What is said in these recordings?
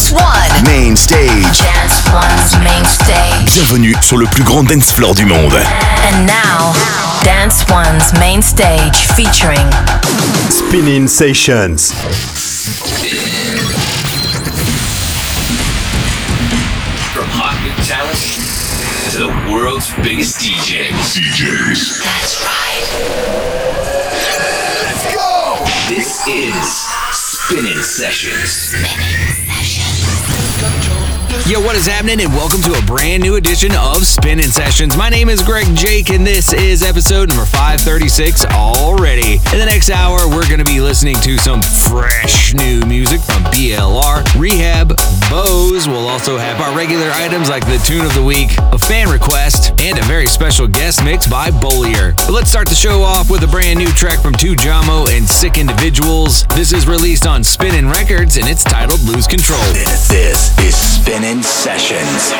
Dance One. Main stage. Dance One's main stage. Bienvenue sur le plus grand dance floor du monde. And now, Dance One's main stage featuring Spinnin' Sessions. From hot new talent to the world's biggest DJs. DJs. That's right. Let's go! This is Spinnin' Sessions. Yo, what is happening? And welcome to a brand new edition of Spinnin' Sessions. My name is Greg Jake, and this is episode number 536 already. In the next hour, we're going to be listening to some fresh new music from BLR, Rehab, Bose. We'll also have our regular items like the tune of the week, a fan request, and a very special guest mix by Bolier. But let's start the show off with a brand new track from Tujamo and Sick Individuals. This is released on Spinnin' Records, and it's titled Lose Control. This is Spinnin' Sessions.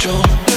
Control.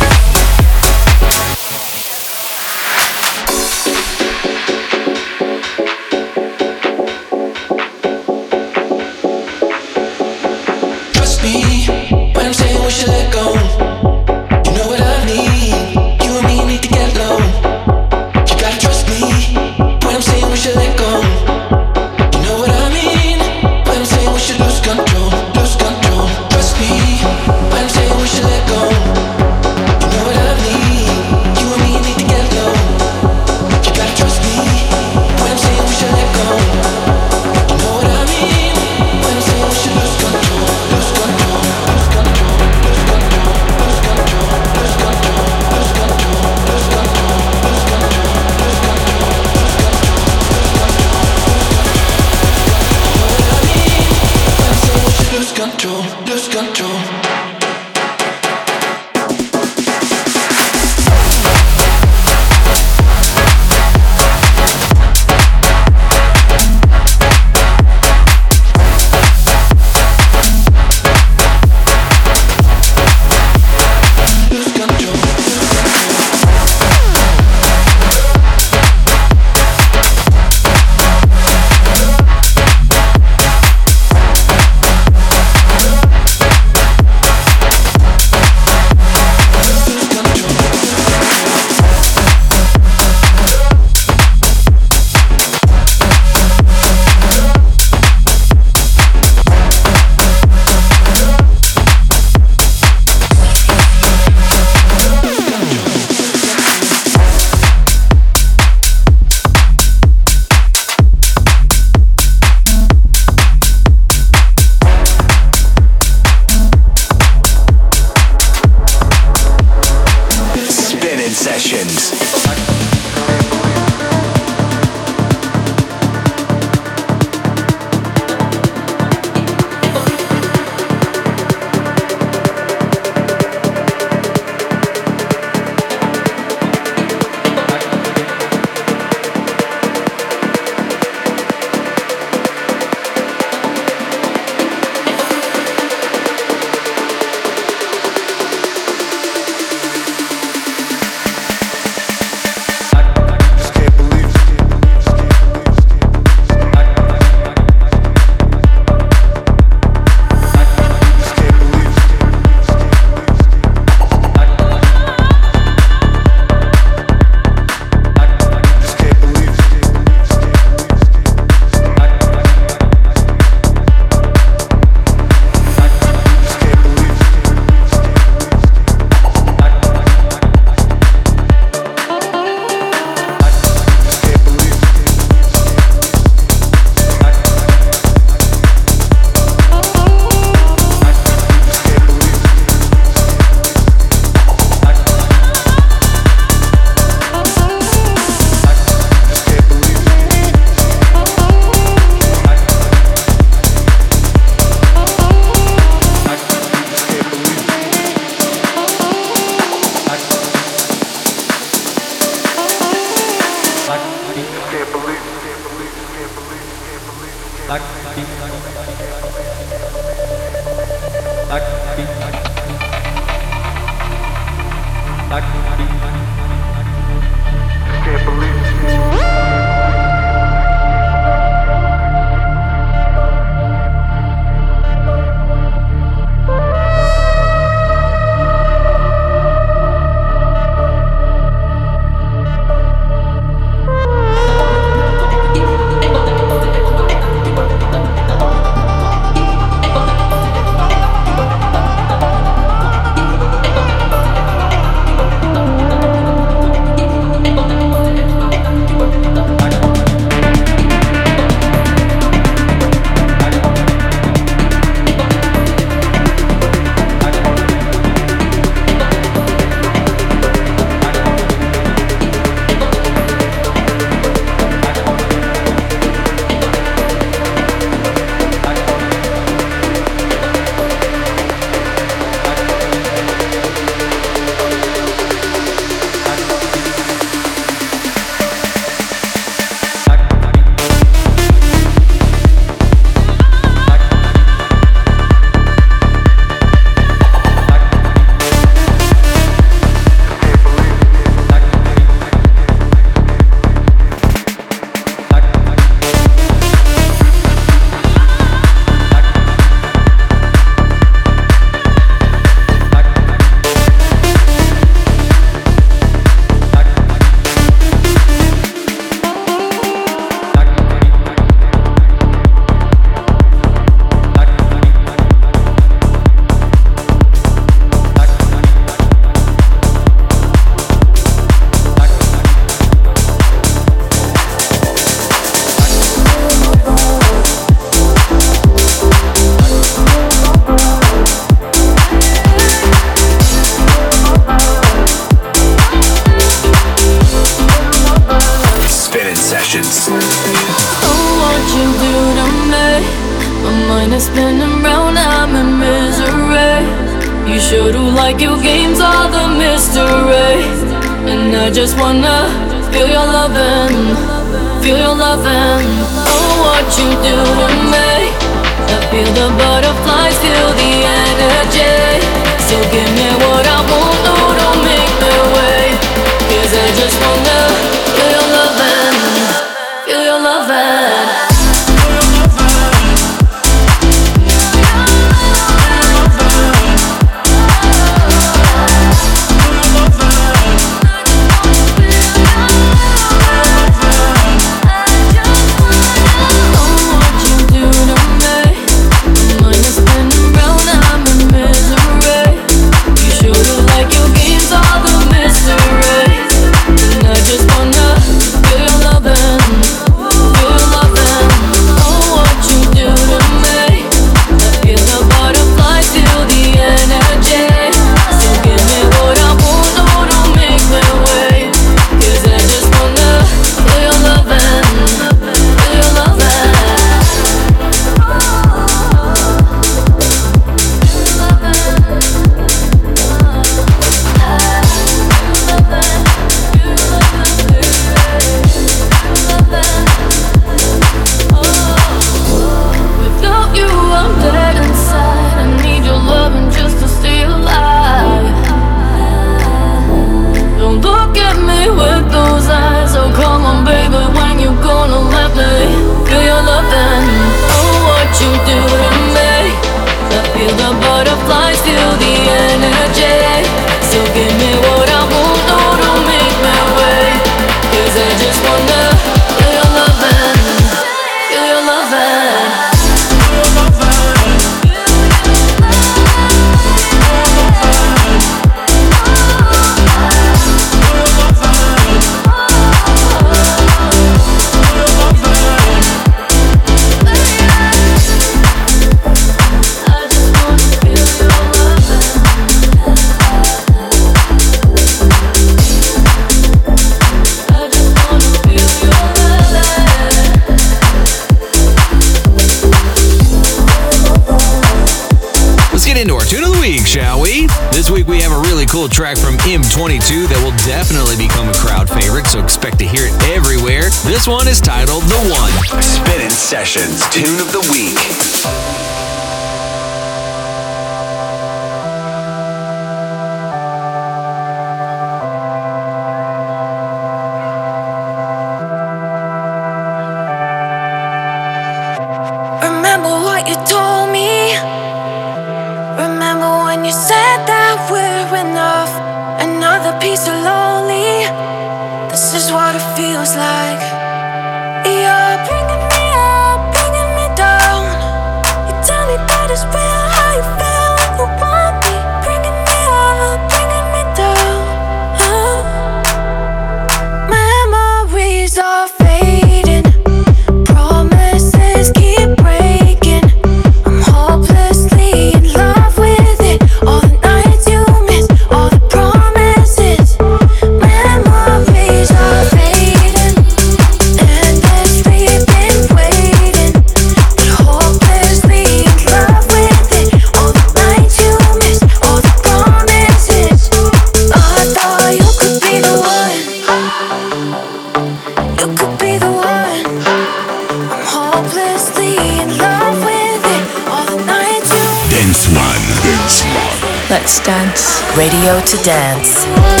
Radio to Dance. dance.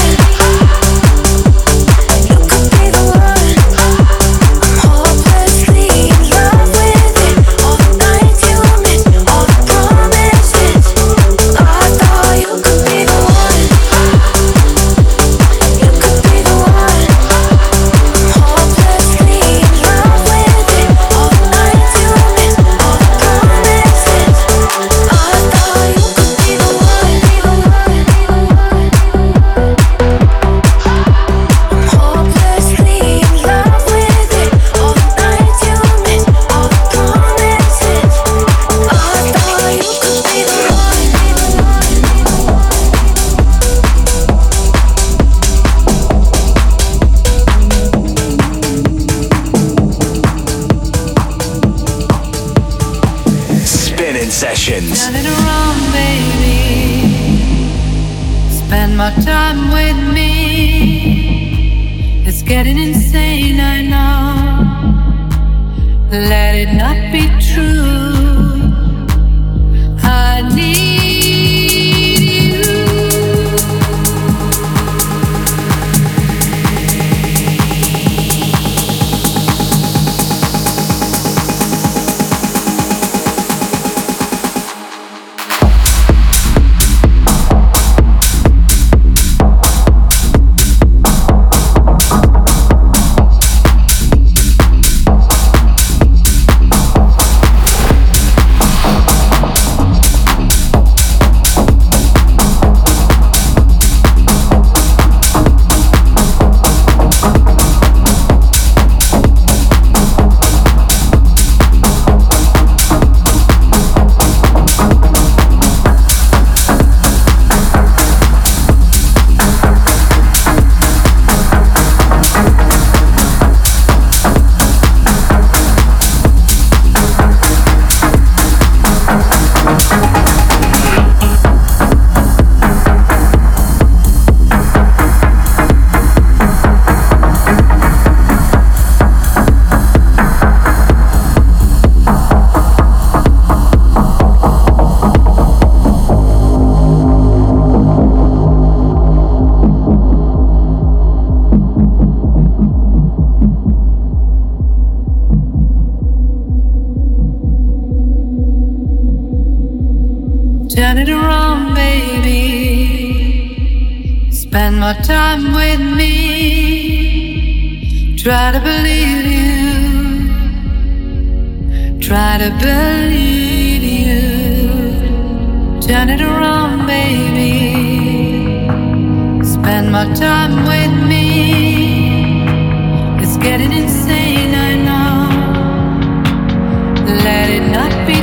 more time with me. Try to believe you. Try to believe you. Turn it around, baby. Spend more time with me. It's getting insane, I know. Let it not be.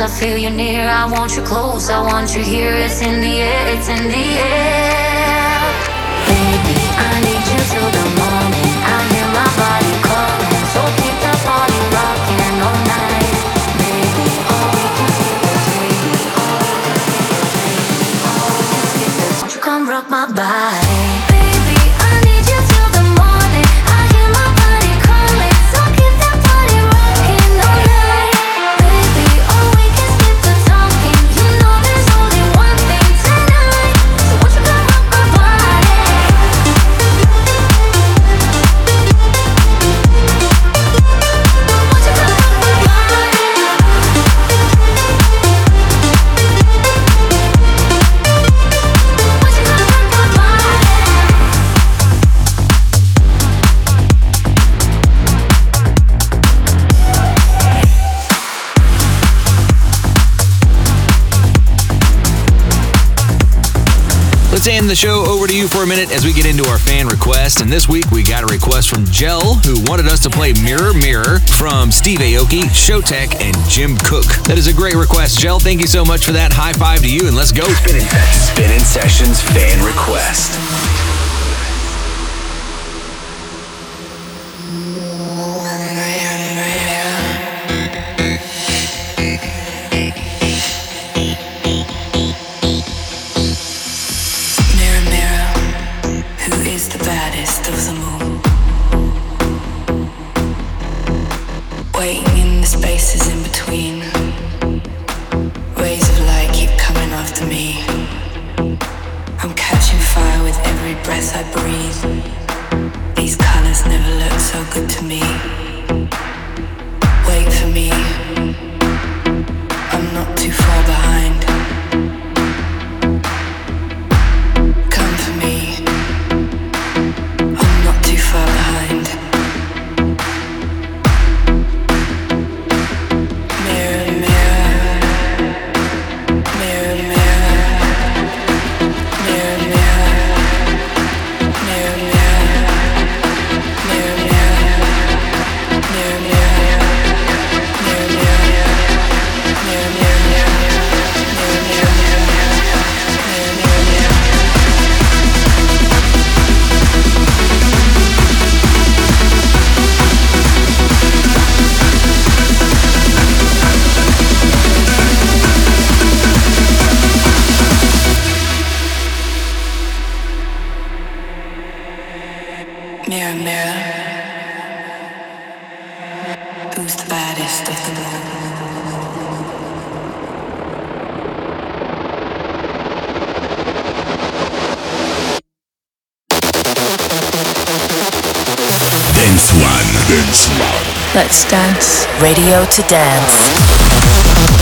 I feel you near. I want you close, I want you here. It's in the air, it's in the air. Baby, I need you till the morning. I hear my body calling, so keep that body rocking all night. Baby, all we can see is baby, all we can take is baby, all we can take is. Won't you come rock my body? over to you for a minute as we get into our fan request. And this week we got a request from Jell, who wanted us to play Mirror Mirror from Steve Aoki, Showtek, and Jim Cook. That is a great request, Jell. Thank you so much for that. High five to you, and let's go. Spinnin', Spinnin' Sessions fan request. Dance. Radio to dance.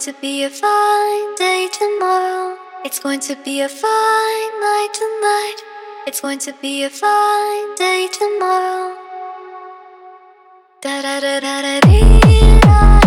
To be a fine day tomorrow. It's going to be a fine night tonight. It's going to be a fine day tomorrow. Da da da da da dee. in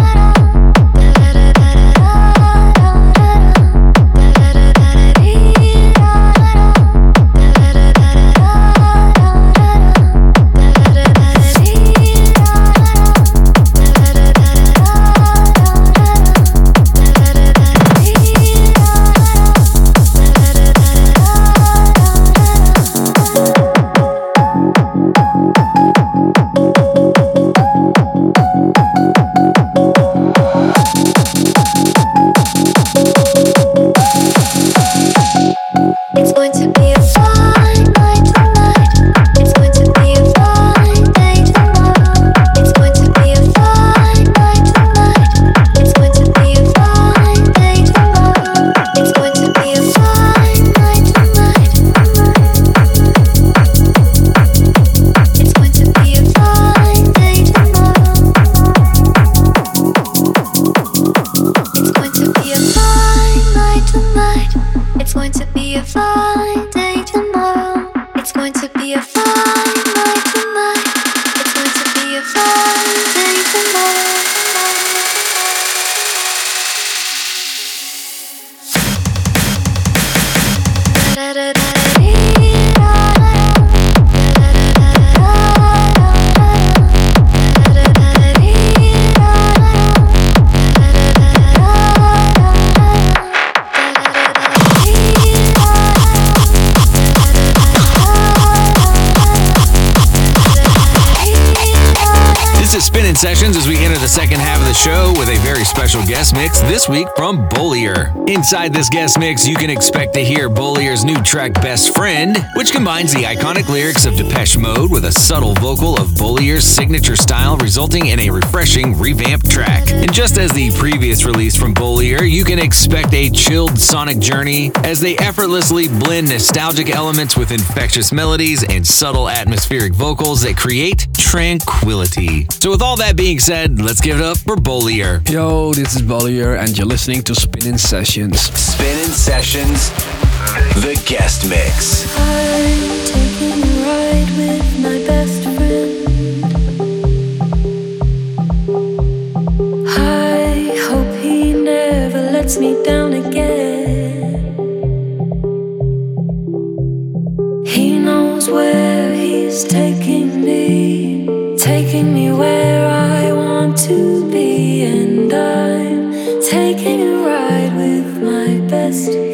this week from Bolier. Inside this guest mix, you can expect to hear Bolier's new track Best Friend, which combines the iconic lyrics of Depeche Mode with a subtle vocal of Bolier's signature style, resulting in a refreshing revamped track. And just as the previous release from Bolier, you can expect a chilled sonic journey as they effortlessly blend nostalgic elements with infectious melodies and subtle atmospheric vocals that create tranquility. So, with all that being said, let's give it up for Bolier. Yo, this is Bolier, and you're listening to Spinnin' Sessions. Spinnin' Sessions, the guest mix. I'm taking a ride with my best friend. I hope he never lets me down again. He knows where he's taking me, taking me where I want to be, and I'm taking a ride with my best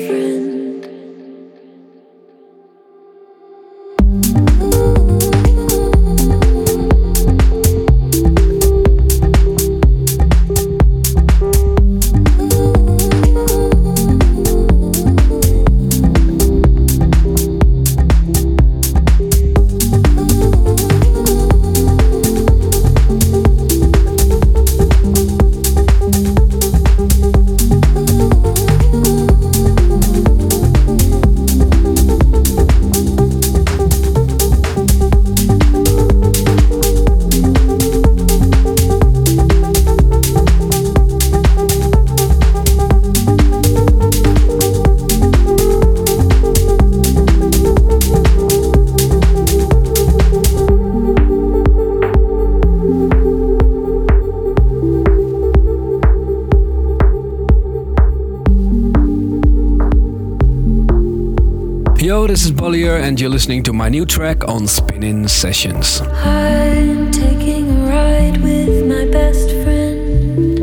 this and you're listening to my new track on Spinnin' Sessions. I'm taking a ride with my best friend.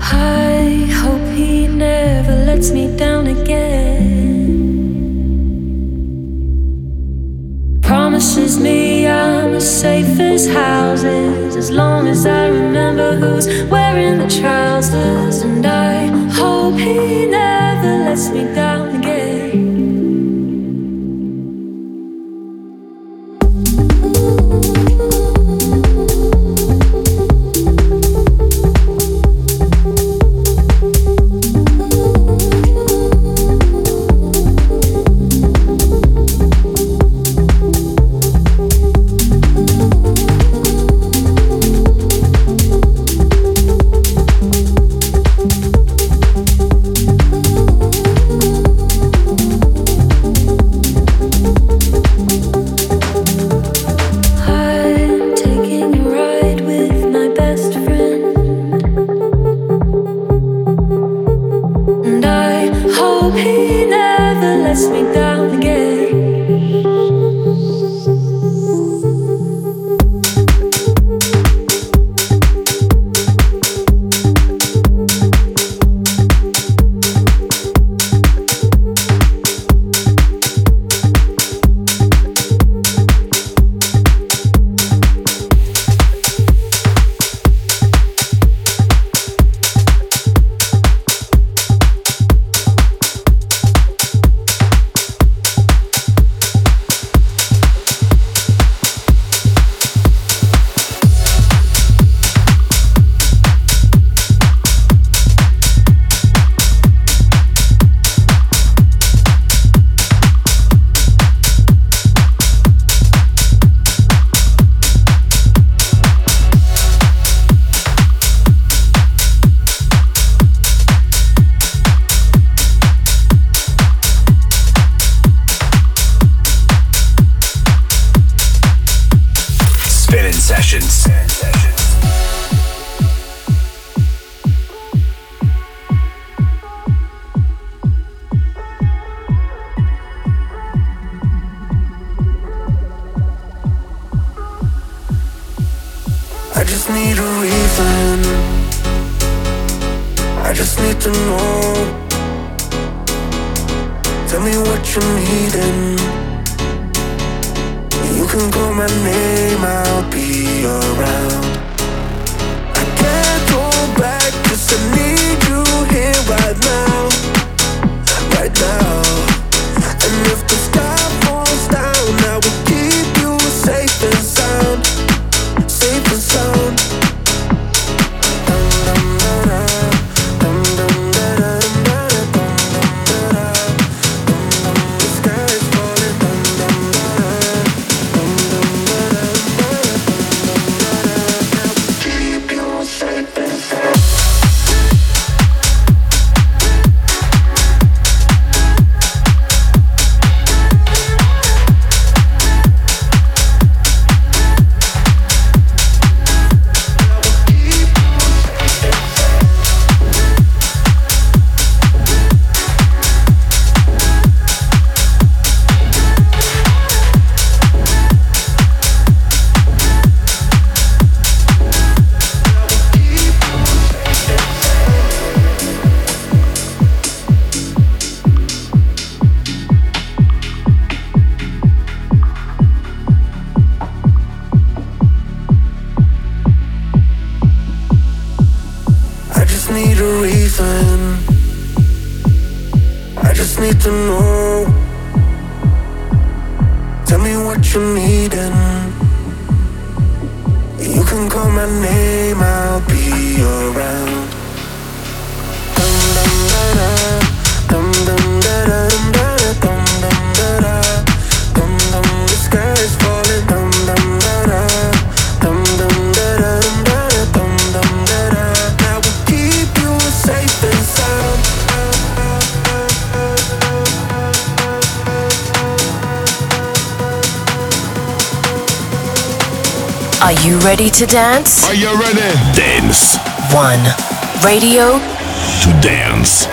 I hope he never lets me down again. Promises me I'm as safe as houses as long as I remember who's wearing the trousers. And I hope he never lets me down to me. ready to dance? Are you ready? Dance. One. Radio. To dance.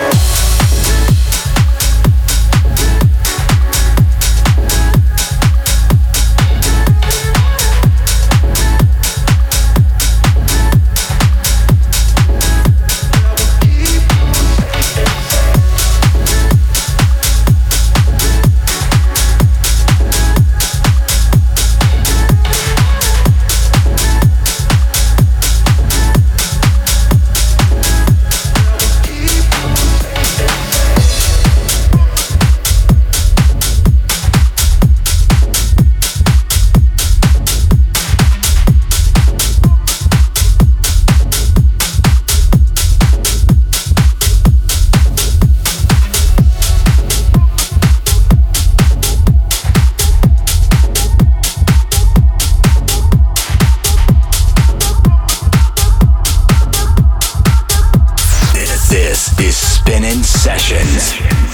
Spinnin' Sessions.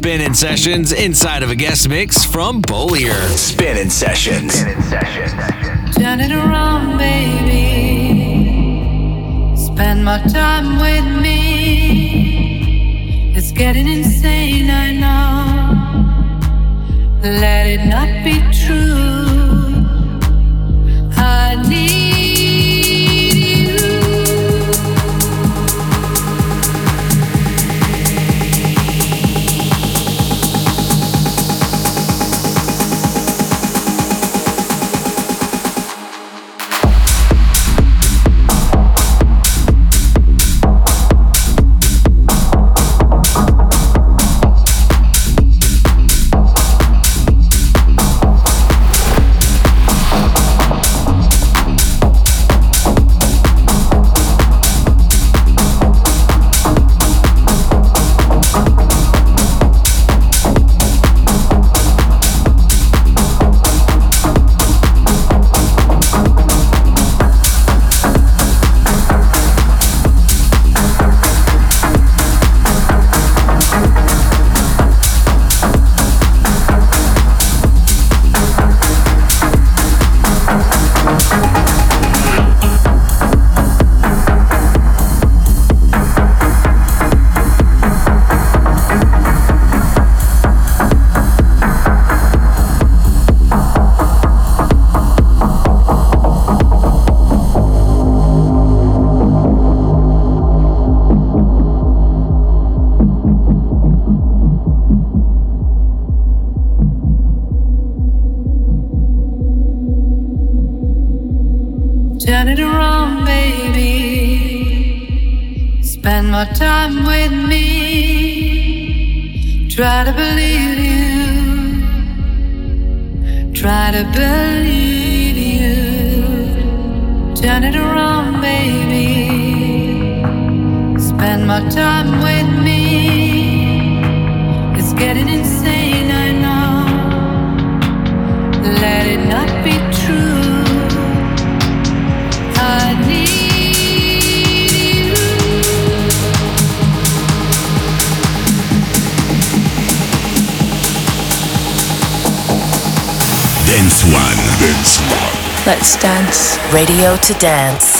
This is Sessions inside of a guest mix from Bolier. Spinnin' Sessions. Spinnin' Sessions. Turn it around, baby. Spend my time with me. It's getting insane, I know. Let it not be to dance.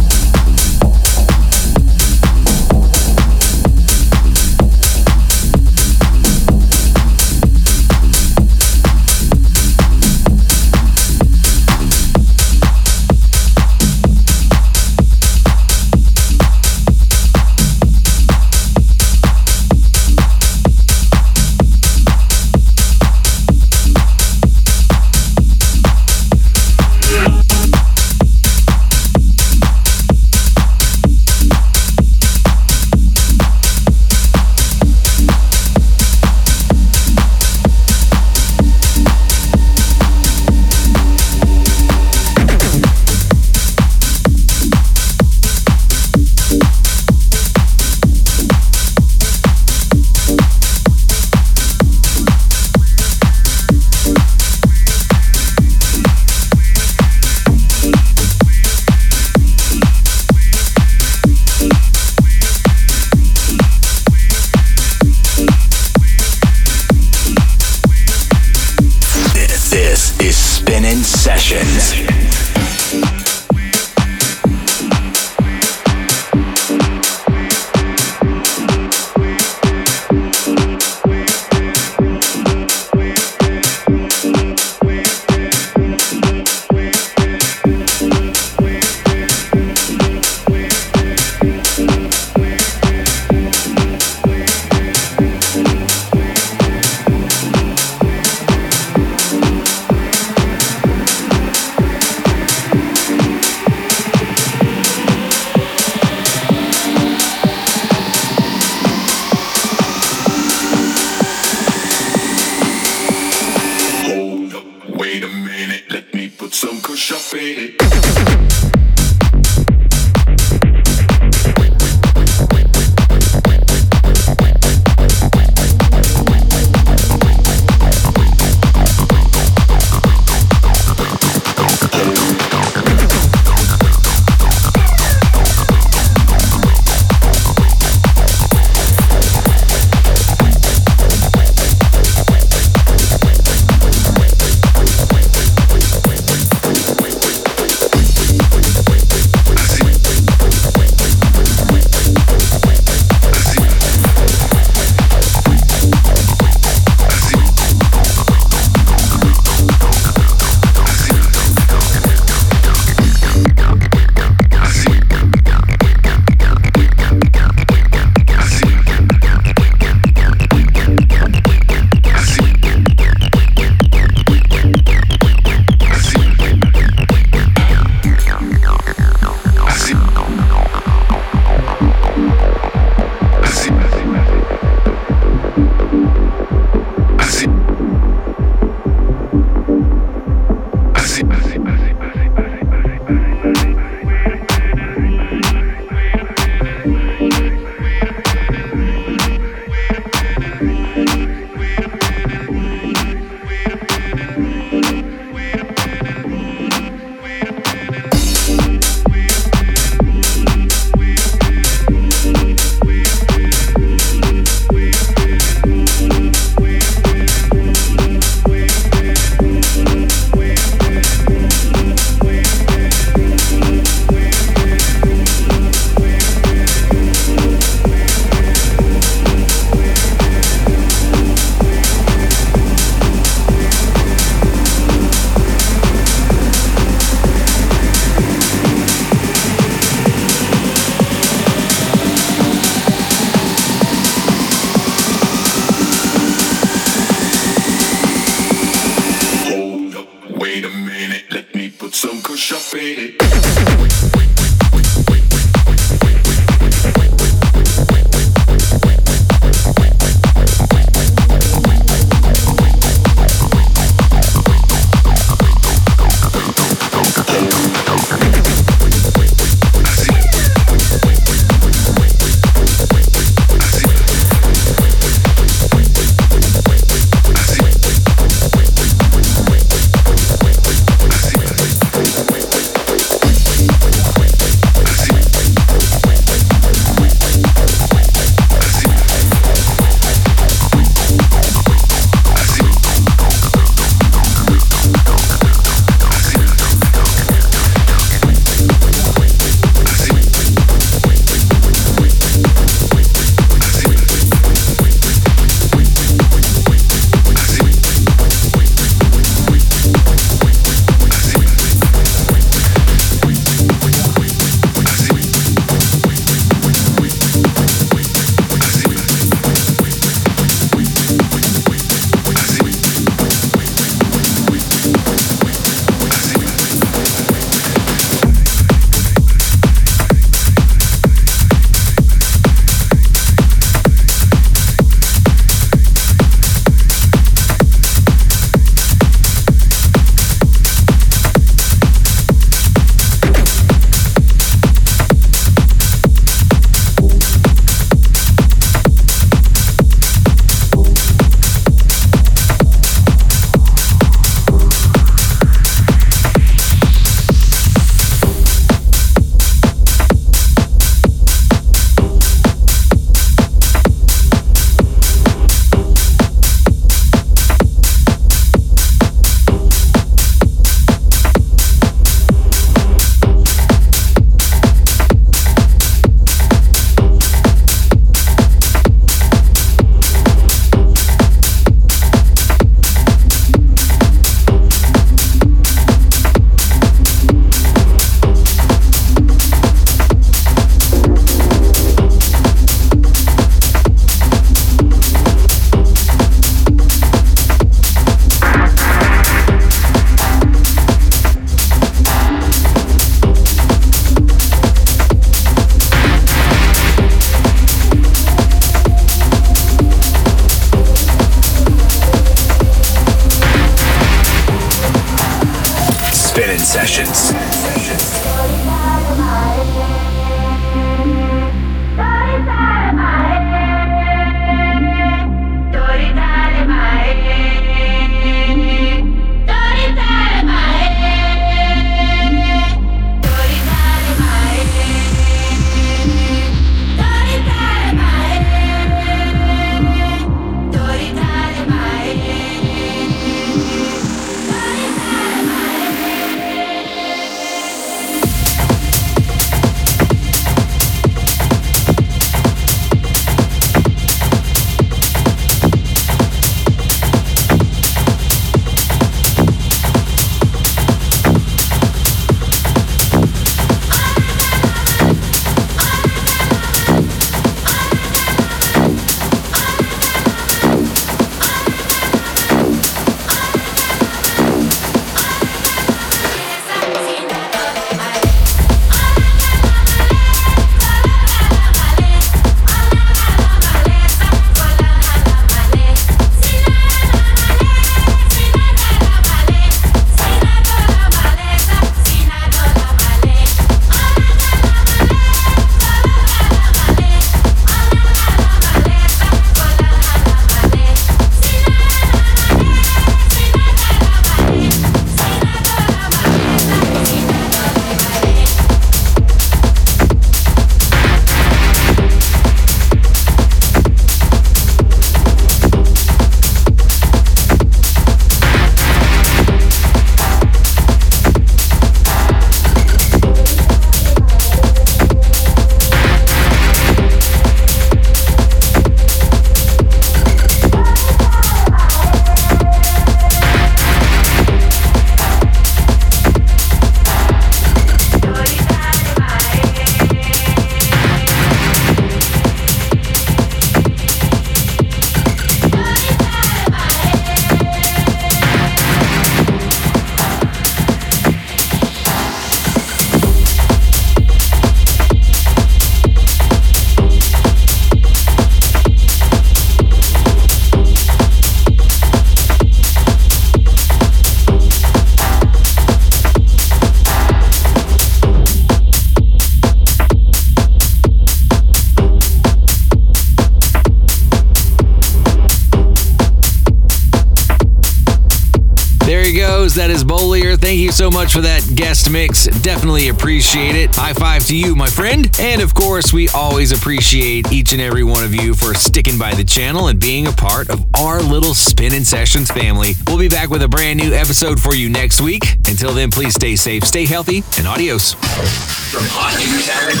You so much for that guest mix. Definitely appreciate it. High five to you, my friend. And of course, we always appreciate each and every one of you for sticking by the channel and being a part of our little Spinnin' Sessions family. We'll be back with a brand new episode for you next week. Until then, please stay safe, stay healthy, and adios. From hot new talent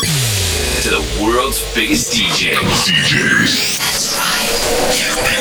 to the world's biggest DJs. DJs. That's right. You've been listening.